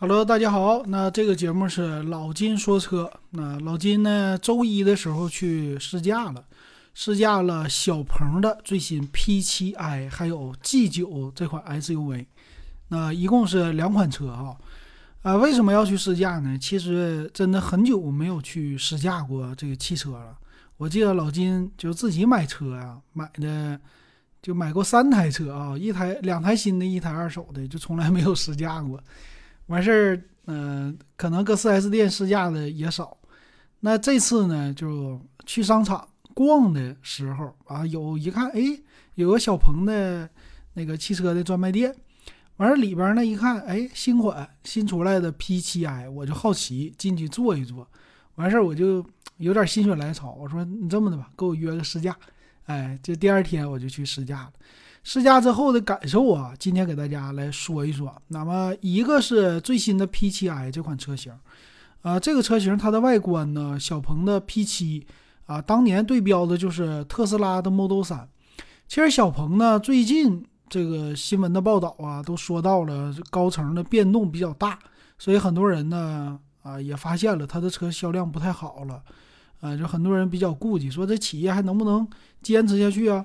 Hello，大家好。那这个节目是老金说车。那老金呢，周一的时候去试驾了，试驾了小鹏的最新 P7i 还有 G9 这款 SUV。那一共是两款车啊。啊，为什么要去试驾呢？其实真的很久没有去试驾过这个汽车了。我记得老金就自己买车呀，买的就买过三台车啊，一台、两台新的，一台二手的，就从来没有试驾过。完事儿，嗯，可能搁 4S 店试驾的也少。那这次呢，就去商场逛的时候啊，有一看，哎，有个小鹏的那个汽车的专卖店。完事儿里边呢一看，哎，新款新出来的 P7i，我就好奇进去坐一坐。完事儿我就有点心血来潮，我说你这么的吧，给我约个试驾。哎，这第二天我就去试驾了。试驾之后的感受啊，今天给大家来说一说。那么，一个是最新的 P7i 这款车型，啊，这个车型它的外观呢，小鹏的 P7 啊，当年对标的就是特斯拉的 Model 3。其实小鹏呢，最近这个新闻的报道啊，都说到了高层的变动比较大，所以很多人呢，啊，也发现了它的车销量不太好了，啊，就很多人比较顾忌，说这企业还能不能坚持下去啊？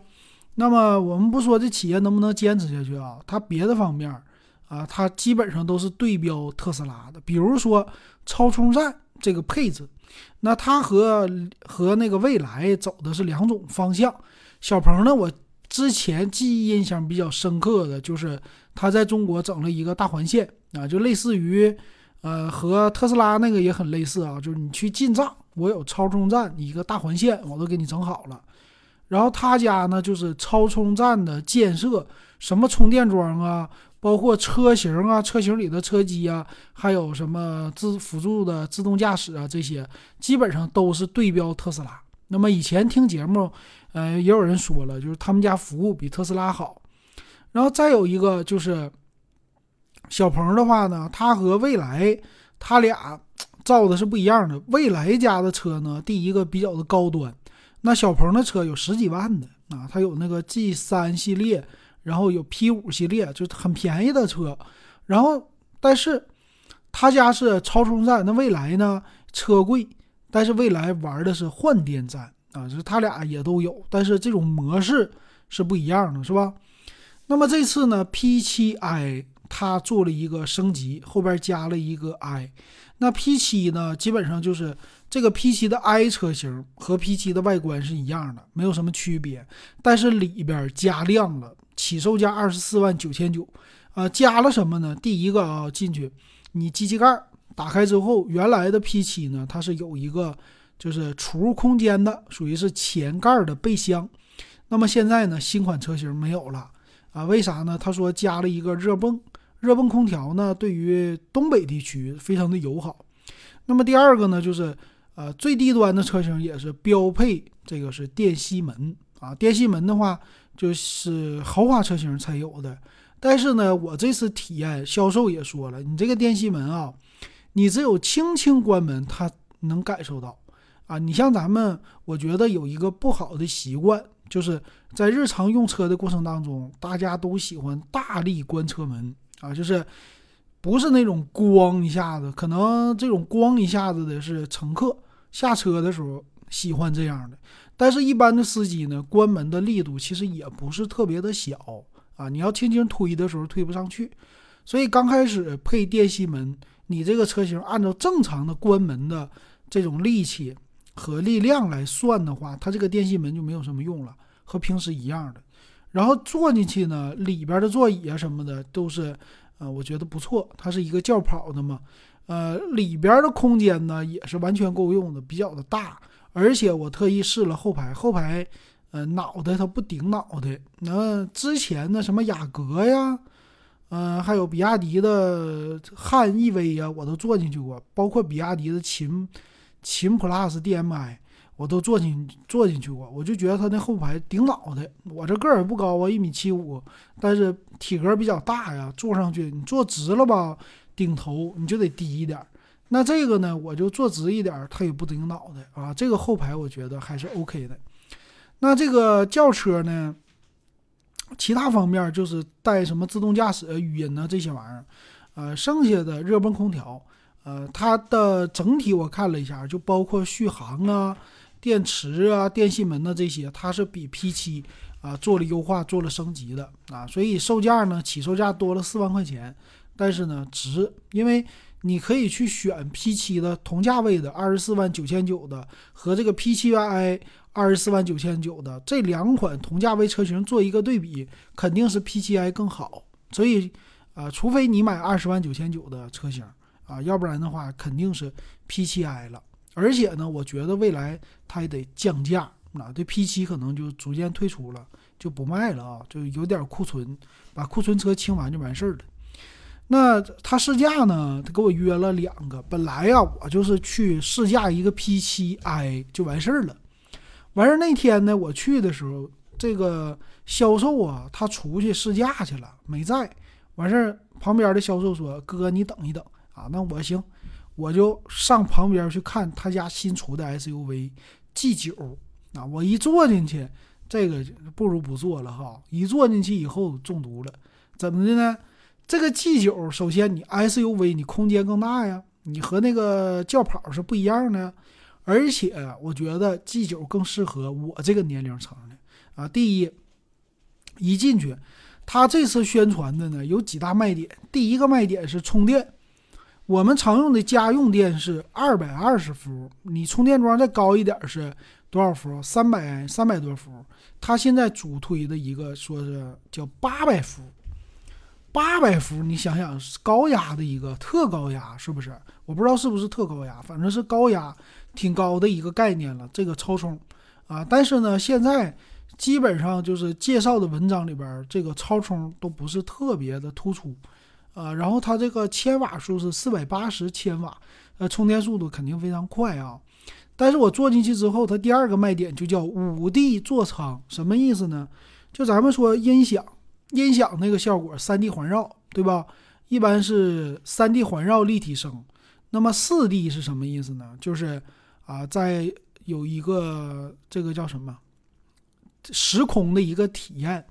那么我们不说这企业能不能坚持下去啊？它别的方面啊，它基本上都是对标特斯拉的。比如说超充站这个配置，那它和和那个蔚来走的是两种方向。小鹏呢，我之前记忆印象比较深刻的就是它在中国整了一个大环线啊，就类似于呃和特斯拉那个也很类似啊，就是你去进账，我有超充站一个大环线，我都给你整好了。然后他家呢，就是超充站的建设，什么充电桩啊，包括车型啊，车型里的车机啊，还有什么自辅助的自动驾驶啊，这些基本上都是对标特斯拉。那么以前听节目，呃，也有人说了，就是他们家服务比特斯拉好。然后再有一个就是小鹏的话呢，它和蔚来，它俩造的是不一样的。蔚来家的车呢，第一个比较的高端。那小鹏的车有十几万的啊，它有那个 G 三系列，然后有 P 五系列，就很便宜的车。然后，但是他家是超充站，那蔚来呢车贵，但是蔚来玩的是换电站啊，就是他俩也都有，但是这种模式是不一样的，是吧？那么这次呢，P 七 i 它做了一个升级，后边加了一个 i，那 P 七呢，基本上就是。这个 P7 的 i 车型和 P7 的外观是一样的，没有什么区别，但是里边加亮了，起售价二十四万九千九，啊，加了什么呢？第一个啊，进去你机器盖打开之后，原来的 P7 呢，它是有一个就是储物空间的，属于是前盖的备箱。那么现在呢，新款车型没有了啊？为啥呢？他说加了一个热泵，热泵空调呢，对于东北地区非常的友好。那么第二个呢，就是。呃，最低端的车型也是标配，这个是电吸门啊。电吸门的话，就是豪华车型才有的。但是呢，我这次体验，销售也说了，你这个电吸门啊，你只有轻轻关门，它能感受到啊。你像咱们，我觉得有一个不好的习惯，就是在日常用车的过程当中，大家都喜欢大力关车门啊，就是。不是那种咣一下子，可能这种咣一下子的是乘客下车的时候喜欢这样的，但是一般的司机呢，关门的力度其实也不是特别的小啊，你要轻轻推的时候推不上去，所以刚开始配电吸门，你这个车型按照正常的关门的这种力气和力量来算的话，它这个电吸门就没有什么用了，和平时一样的。然后坐进去呢，里边的座椅啊什么的都是。啊，我觉得不错，它是一个轿跑的嘛，呃，里边的空间呢也是完全够用的，比较的大，而且我特意试了后排，后排，呃，脑袋它不顶脑袋，那之前的什么雅阁呀，嗯，还有比亚迪的汉 EV 呀，我都坐进去过，包括比亚迪的秦秦 PLUS DM-i。我都坐进坐进去过，我就觉得它那后排顶脑袋。我这个儿也不高啊，一米七五，但是体格比较大呀，坐上去你坐直了吧，顶头你就得低一点。那这个呢，我就坐直一点，它也不顶脑袋啊。这个后排我觉得还是 OK 的。那这个轿车呢，其他方面就是带什么自动驾驶、语音呢这些玩意儿，呃，剩下的热泵空调，呃，它的整体我看了一下，就包括续航啊、电池啊、电信门的这些，它是比 P7 啊做了优化、做了升级的啊，所以售价呢，起售价多了四万块钱，但是呢值，因为你可以去选 P7 的同价位的二十四万九千九的和这个 P7i 二十四万九千九的这两款同价位车型做一个对比，肯定是 P7i 更好，所以。啊，除非你买二十万九千九的车型啊，要不然的话肯定是 P7i 了。而且呢，我觉得未来它也得降价，那这 P7 可能就逐渐退出了，就不卖了啊，就有点库存，把库存车清完就完事儿了。那他试驾呢，他给我约了两个，本来呀，我就是去试驾一个 P7i 就完事儿了。完事儿那天呢，我去的时候，这个销售啊，他出去试驾去了，没在。完事儿，旁边的销售说：“哥，你等一等啊。”那我行，我就上旁边去看他家新出的 SUV G 九啊。我一坐进去，这个不如不坐了哈。一坐进去以后中毒了，怎么的呢？这个 G 九首先你 SUV 你空间更大呀，你和那个轿跑是不一样的。而且我觉得 G 九更适合我这个年龄层的啊。第一，一进去。它这次宣传的呢有几大卖点，第一个卖点是充电，我们常用的家用电是二百二十伏，你充电桩再高一点是多少伏？三百三百多伏。它现在主推的一个说是叫八百伏，八百伏，你想想是高压的一个特高压是不是？我不知道是不是特高压，反正是高压挺高的一个概念了。这个超充啊，但是呢现在。基本上就是介绍的文章里边，这个超充都不是特别的突出，啊，然后它这个千瓦数是四百八十千瓦，呃，充电速度肯定非常快啊。但是我坐进去之后，它第二个卖点就叫五 D 座舱，什么意思呢？就咱们说音响，音响那个效果，三 D 环绕，对吧？一般是三 D 环绕立体声。那么四 D 是什么意思呢？就是啊，在有一个这个叫什么？时空的一个体验，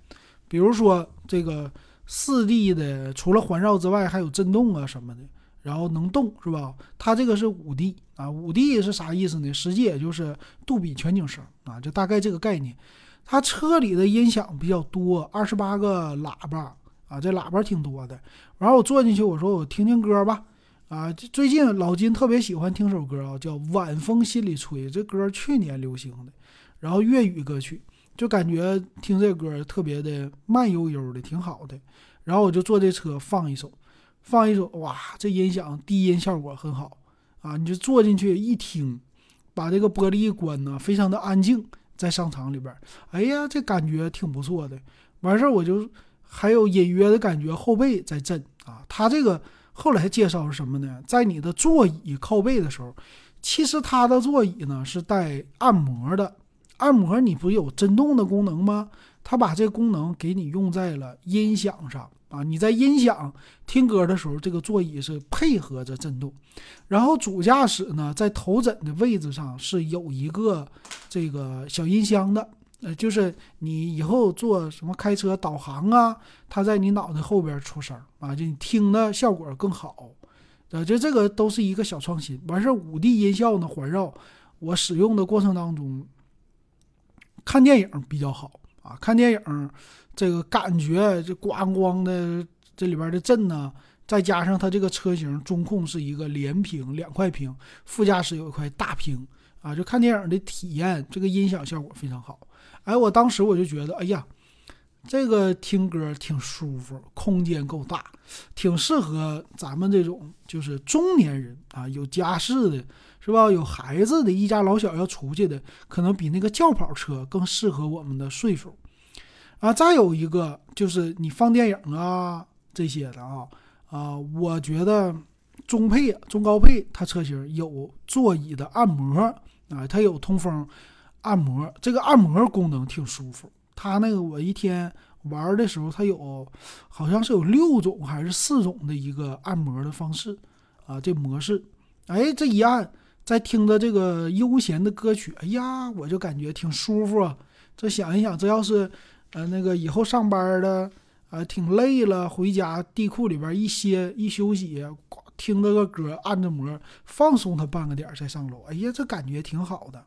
比如说这个四 D 的，除了环绕之外，还有震动啊什么的，然后能动是吧？它这个是五 D 啊，五 D 是啥意思呢？实际也就是杜比全景声啊，就大概这个概念。它车里的音响比较多，二十八个喇叭啊，这喇叭挺多的。然后我坐进去，我说我听听歌吧啊，最近老金特别喜欢听首歌啊，叫《晚风心里吹》，这歌去年流行的，然后粤语歌曲。就感觉听这歌特别的慢悠悠的，挺好的。然后我就坐这车放一首，放一首，哇，这音响低音效果很好啊！你就坐进去一听，把这个玻璃一关呢，非常的安静，在商场里边，哎呀，这感觉挺不错的。完事儿我就还有隐约的感觉后背在震啊。它这个后来介绍是什么呢？在你的座椅靠背的时候，其实它的座椅呢是带按摩的。按摩你不有震动的功能吗？它把这个功能给你用在了音响上啊！你在音响听歌的时候，这个座椅是配合着震动。然后主驾驶呢，在头枕的位置上是有一个这个小音箱的，呃，就是你以后做什么开车导航啊，它在你脑袋后边出声啊，就你听的效果更好。呃，就这个都是一个小创新。完事儿，五 D 音效呢环绕，我使用的过程当中。看电影比较好啊，看电影这个感觉这咣咣的这里边的震呢，再加上它这个车型中控是一个连屏两块屏，副驾驶有一块大屏啊，就看电影的体验，这个音响效果非常好。哎，我当时我就觉得，哎呀，这个听歌挺舒服，空间够大，挺适合咱们这种就是中年人啊，有家室的。是吧？有孩子的一家老小要出去的，可能比那个轿跑车更适合我们的岁数。啊，再有一个就是你放电影啊这些的啊啊，我觉得中配、中高配它车型有座椅的按摩啊，它有通风按摩，这个按摩功能挺舒服。它那个我一天玩的时候，它有好像是有六种还是四种的一个按摩的方式啊，这模式，哎，这一按。在听着这个悠闲的歌曲，哎呀，我就感觉挺舒服啊。这想一想，这要是，呃，那个以后上班的啊，挺累了，回家地库里边一歇一休息，听着个歌，按着摩放松它半个点再上楼。哎呀，这感觉挺好的。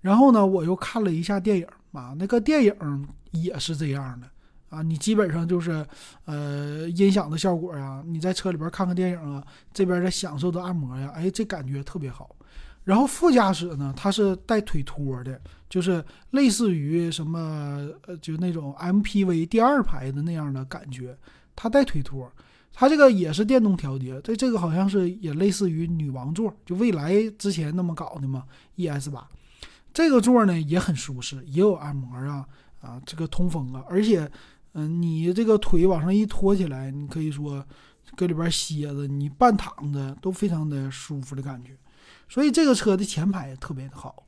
然后呢，我又看了一下电影啊，那个电影也是这样的啊，你基本上就是呃音响的效果呀，你在车里边看看电影啊，这边在享受着按摩呀，哎，这感觉特别好。然后副驾驶呢，它是带腿托的，就是类似于什么呃，就那种 MPV 第二排的那样的感觉，它带腿托，它这个也是电动调节，这这个好像是也类似于女王座，就未来之前那么搞的嘛，ES 八，这个座呢也很舒适，也有按摩啊啊，这个通风啊，而且嗯，你这个腿往上一托起来，你可以说搁里边歇着，你半躺着都非常的舒服的感觉。所以这个车的前排特别的好，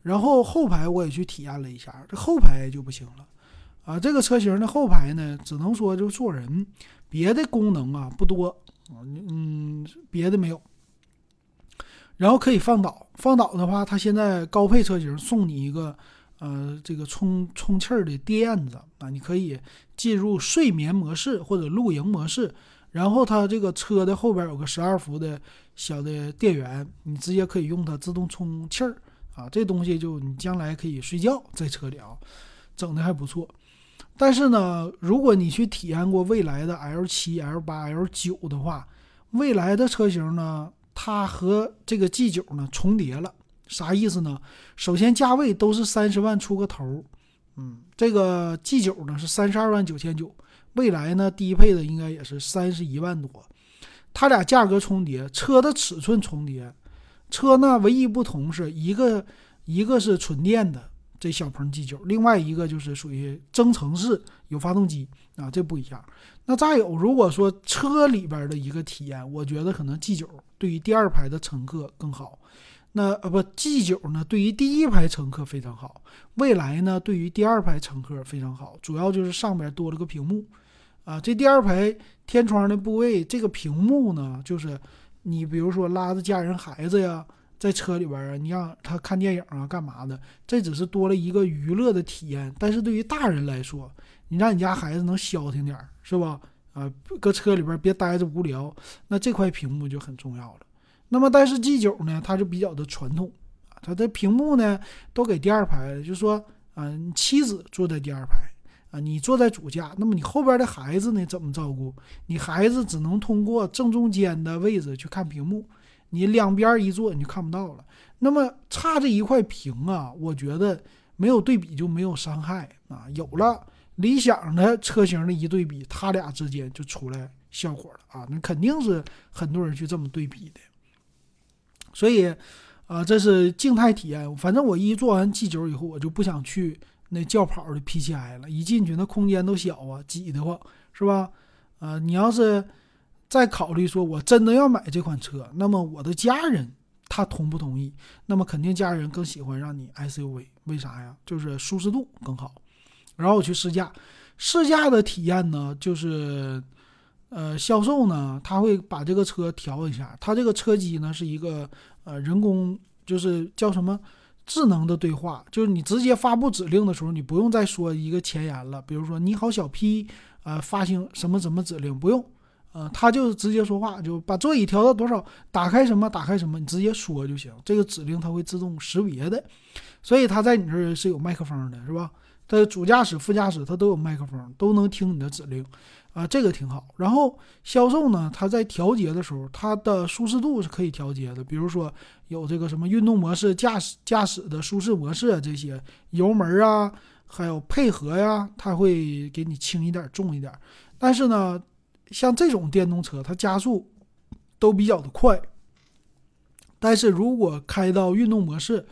然后后排我也去体验了一下，这后排就不行了，啊，这个车型的后排呢，只能说就坐人，别的功能啊不多，嗯，别的没有。然后可以放倒，放倒的话，它现在高配车型送你一个，呃，这个充充气儿的垫子啊，你可以进入睡眠模式或者露营模式。然后它这个车的后边有个十二伏的小的电源，你直接可以用它自动充气儿啊，这东西就你将来可以睡觉在车里啊，整的还不错。但是呢，如果你去体验过未来的 L 七、L 八、L 九的话，未来的车型呢，它和这个 G 九呢重叠了，啥意思呢？首先价位都是三十万出个头，嗯，这个 G 九呢是三十二万九千九。未来呢，低配的应该也是三十一万多，它俩价格重叠，车的尺寸重叠，车呢唯一不同是一个一个是纯电的这小鹏 G 九，另外一个就是属于增程式有发动机啊，这不一样。那再有，如果说车里边的一个体验，我觉得可能 G 九对于第二排的乘客更好。那呃不，G 九呢对于第一排乘客非常好，未来呢对于第二排乘客非常好，主要就是上边多了个屏幕。啊，这第二排天窗的部位，这个屏幕呢，就是你比如说拉着家人孩子呀，在车里边啊，你让他看电影啊，干嘛的？这只是多了一个娱乐的体验。但是对于大人来说，你让你家孩子能消停点儿，是吧？啊，搁车里边别待着无聊，那这块屏幕就很重要了。那么，但是 G 九呢，它就比较的传统，它的屏幕呢都给第二排了，就说啊，妻子坐在第二排。啊，你坐在主驾，那么你后边的孩子呢？怎么照顾？你孩子只能通过正中间的位置去看屏幕，你两边一坐你就看不到了。那么差这一块屏啊，我觉得没有对比就没有伤害啊。有了理想的车型的一对比，它俩之间就出来效果了啊。那肯定是很多人去这么对比的。所以啊，这是静态体验。反正我一做完 G 九以后，我就不想去。那轿跑的 P7i 了，一进去那空间都小啊，挤得慌，是吧？啊，你要是再考虑说，我真的要买这款车，那么我的家人他同不同意？那么肯定家人更喜欢让你 SUV，为啥呀？就是舒适度更好。然后我去试驾，试驾的体验呢，就是呃，销售呢他会把这个车调一下，他这个车机呢是一个呃人工，就是叫什么？智能的对话就是你直接发布指令的时候，你不用再说一个前言了。比如说“你好，小 P”，呃，发行什么什么指令不用，呃，它就是直接说话，就把座椅调到多少，打开什么，打开什么，你直接说就行。这个指令它会自动识别的，所以它在你这儿是有麦克风的，是吧？它主驾驶、副驾驶它都有麦克风，都能听你的指令。啊，这个挺好。然后销售呢，它在调节的时候，它的舒适度是可以调节的。比如说有这个什么运动模式、驾驶驾驶的舒适模式啊，这些油门啊，还有配合呀，它会给你轻一点、重一点。但是呢，像这种电动车，它加速都比较的快。但是如果开到运动模式，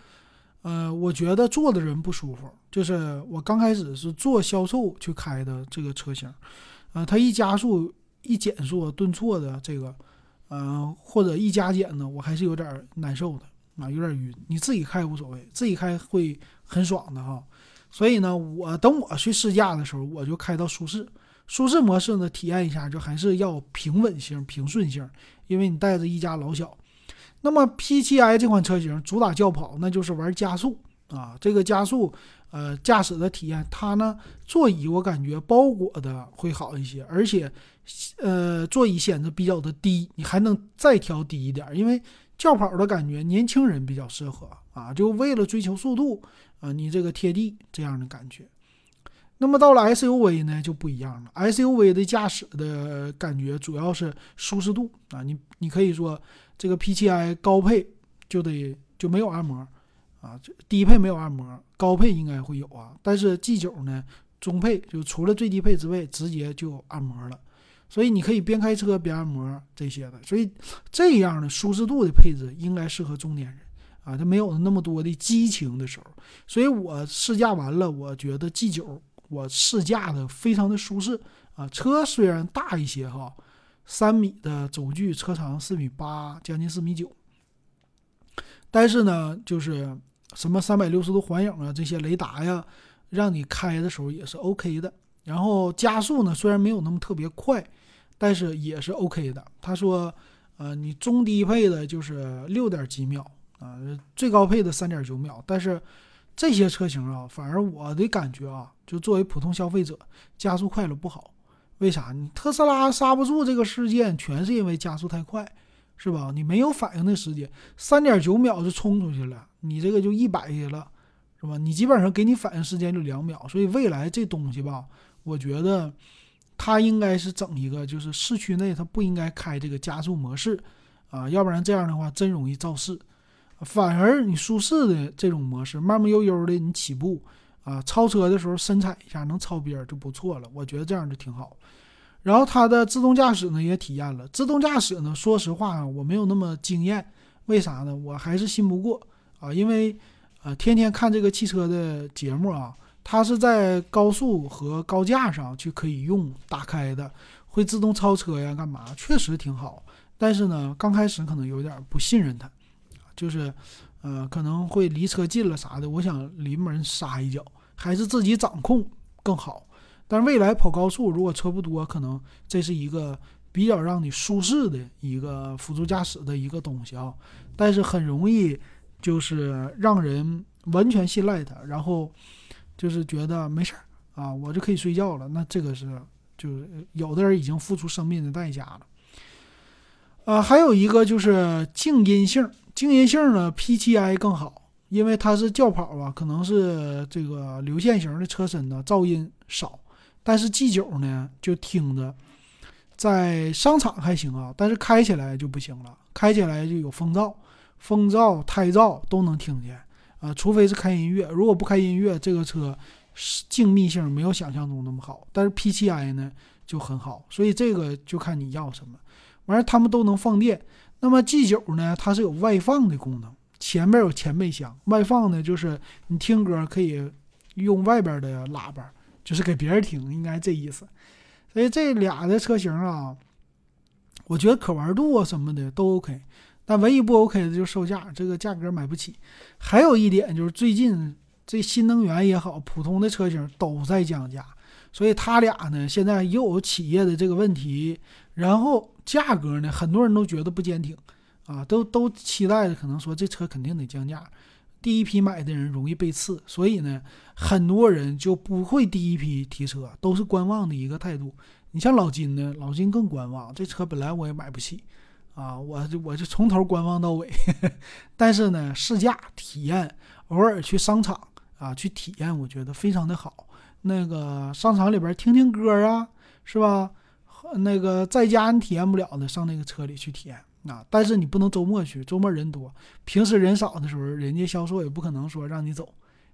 呃，我觉得坐的人不舒服。就是我刚开始是做销售去开的这个车型。呃，它一加速一减速顿挫的这个，嗯，或者一加减呢，我还是有点难受的啊，有点晕。你自己开无所谓，自己开会很爽的哈。所以呢，我等我去试驾的时候，我就开到舒适舒适模式呢，体验一下，就还是要平稳性、平顺性，因为你带着一家老小。那么 P7i 这款车型主打轿跑，那就是玩加速啊，这个加速呃，驾驶的体验，它呢座椅我感觉包裹的会好一些，而且，呃，座椅显得比较的低，你还能再调低一点，因为轿跑的感觉年轻人比较适合啊，就为了追求速度啊，你这个贴地这样的感觉。那么到了 SUV 呢就不一样了，SUV 的驾驶的感觉主要是舒适度啊，你你可以说这个 P7i 高配就得就没有按摩。啊，低配没有按摩，高配应该会有啊。但是 G9 呢，中配就除了最低配之外，直接就按摩了，所以你可以边开车边按摩这些的。所以这样的舒适度的配置应该适合中年人啊，它没有那么多的激情的时候。所以我试驾完了，我觉得 G9 我试驾的非常的舒适啊。车虽然大一些哈，三米的轴距，车长四米八，将近四米九，但是呢，就是。什么三百六十度环影啊，这些雷达呀，让你开的时候也是 OK 的。然后加速呢，虽然没有那么特别快，但是也是 OK 的。他说，呃，你中低配的就是六点几秒啊，最高配的三点九秒。但是这些车型啊，反而我的感觉啊，就作为普通消费者，加速快了不好。为啥？你特斯拉刹不住这个事件，全是因为加速太快。是吧？你没有反应的时间，三点九秒就冲出去了，你这个就一百去了，是吧？你基本上给你反应时间就两秒，所以未来这东西吧，我觉得它应该是整一个，就是市区内它不应该开这个加速模式啊，要不然这样的话真容易肇事。反而你舒适的这种模式，慢慢悠悠的你起步啊，超车的时候深踩一下能超边就不错了，我觉得这样就挺好。然后它的自动驾驶呢也体验了，自动驾驶呢，说实话我没有那么惊艳，为啥呢？我还是信不过啊，因为呃天天看这个汽车的节目啊，它是在高速和高架上去可以用打开的，会自动超车呀，干嘛？确实挺好，但是呢，刚开始可能有点不信任它，就是呃可能会离车近了啥的，我想临门刹一脚，还是自己掌控更好。但未来跑高速，如果车不多，可能这是一个比较让你舒适的一个辅助驾驶的一个东西啊。但是很容易就是让人完全信赖它，然后就是觉得没事儿啊，我就可以睡觉了。那这个是就是有的人已经付出生命的代价了。呃，还有一个就是静音性，静音性呢，P7i 更好，因为它是轿跑啊，可能是这个流线型的车身呢，噪音少。但是 G 九呢，就听着，在商场还行啊，但是开起来就不行了，开起来就有风噪、风噪、胎噪都能听见啊。除非是开音乐，如果不开音乐，这个车静谧性没有想象中那么好。但是 P7i 呢就很好，所以这个就看你要什么。完事儿他们都能放电。那么 G 九呢，它是有外放的功能，前面有前备箱，外放呢就是你听歌可以用外边的喇叭。就是给别人听，应该这意思。所以这俩的车型啊，我觉得可玩度啊什么的都 OK，但唯一不 OK 的就是售价，这个价格买不起。还有一点就是最近这新能源也好，普通的车型都在降价，所以它俩呢现在又有企业的这个问题，然后价格呢很多人都觉得不坚挺啊，都都期待着可能说这车肯定得降价。第一批买的人容易被刺，所以呢，很多人就不会第一批提车，都是观望的一个态度。你像老金呢，老金更观望。这车本来我也买不起，啊，我就我就从头观望到尾。但是呢，试驾体验，偶尔去商场啊去体验，我觉得非常的好。那个商场里边听听歌啊，是吧？那个在家你体验不了的，上那个车里去体验。啊！但是你不能周末去，周末人多，平时人少的时候，人家销售也不可能说让你走，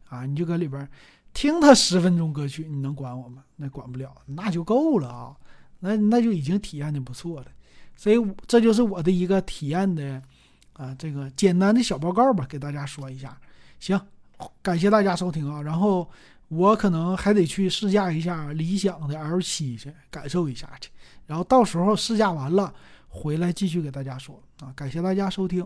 啊，你就搁里边听他十分钟歌曲，你能管我吗？那管不了，那就够了啊，那那就已经体验的不错了。所以这就是我的一个体验的啊，这个简单的小报告吧，给大家说一下。行，感谢大家收听啊。然后我可能还得去试驾一下理想的 L 七去感受一下去，然后到时候试驾完了。回来继续给大家说啊！感谢大家收听。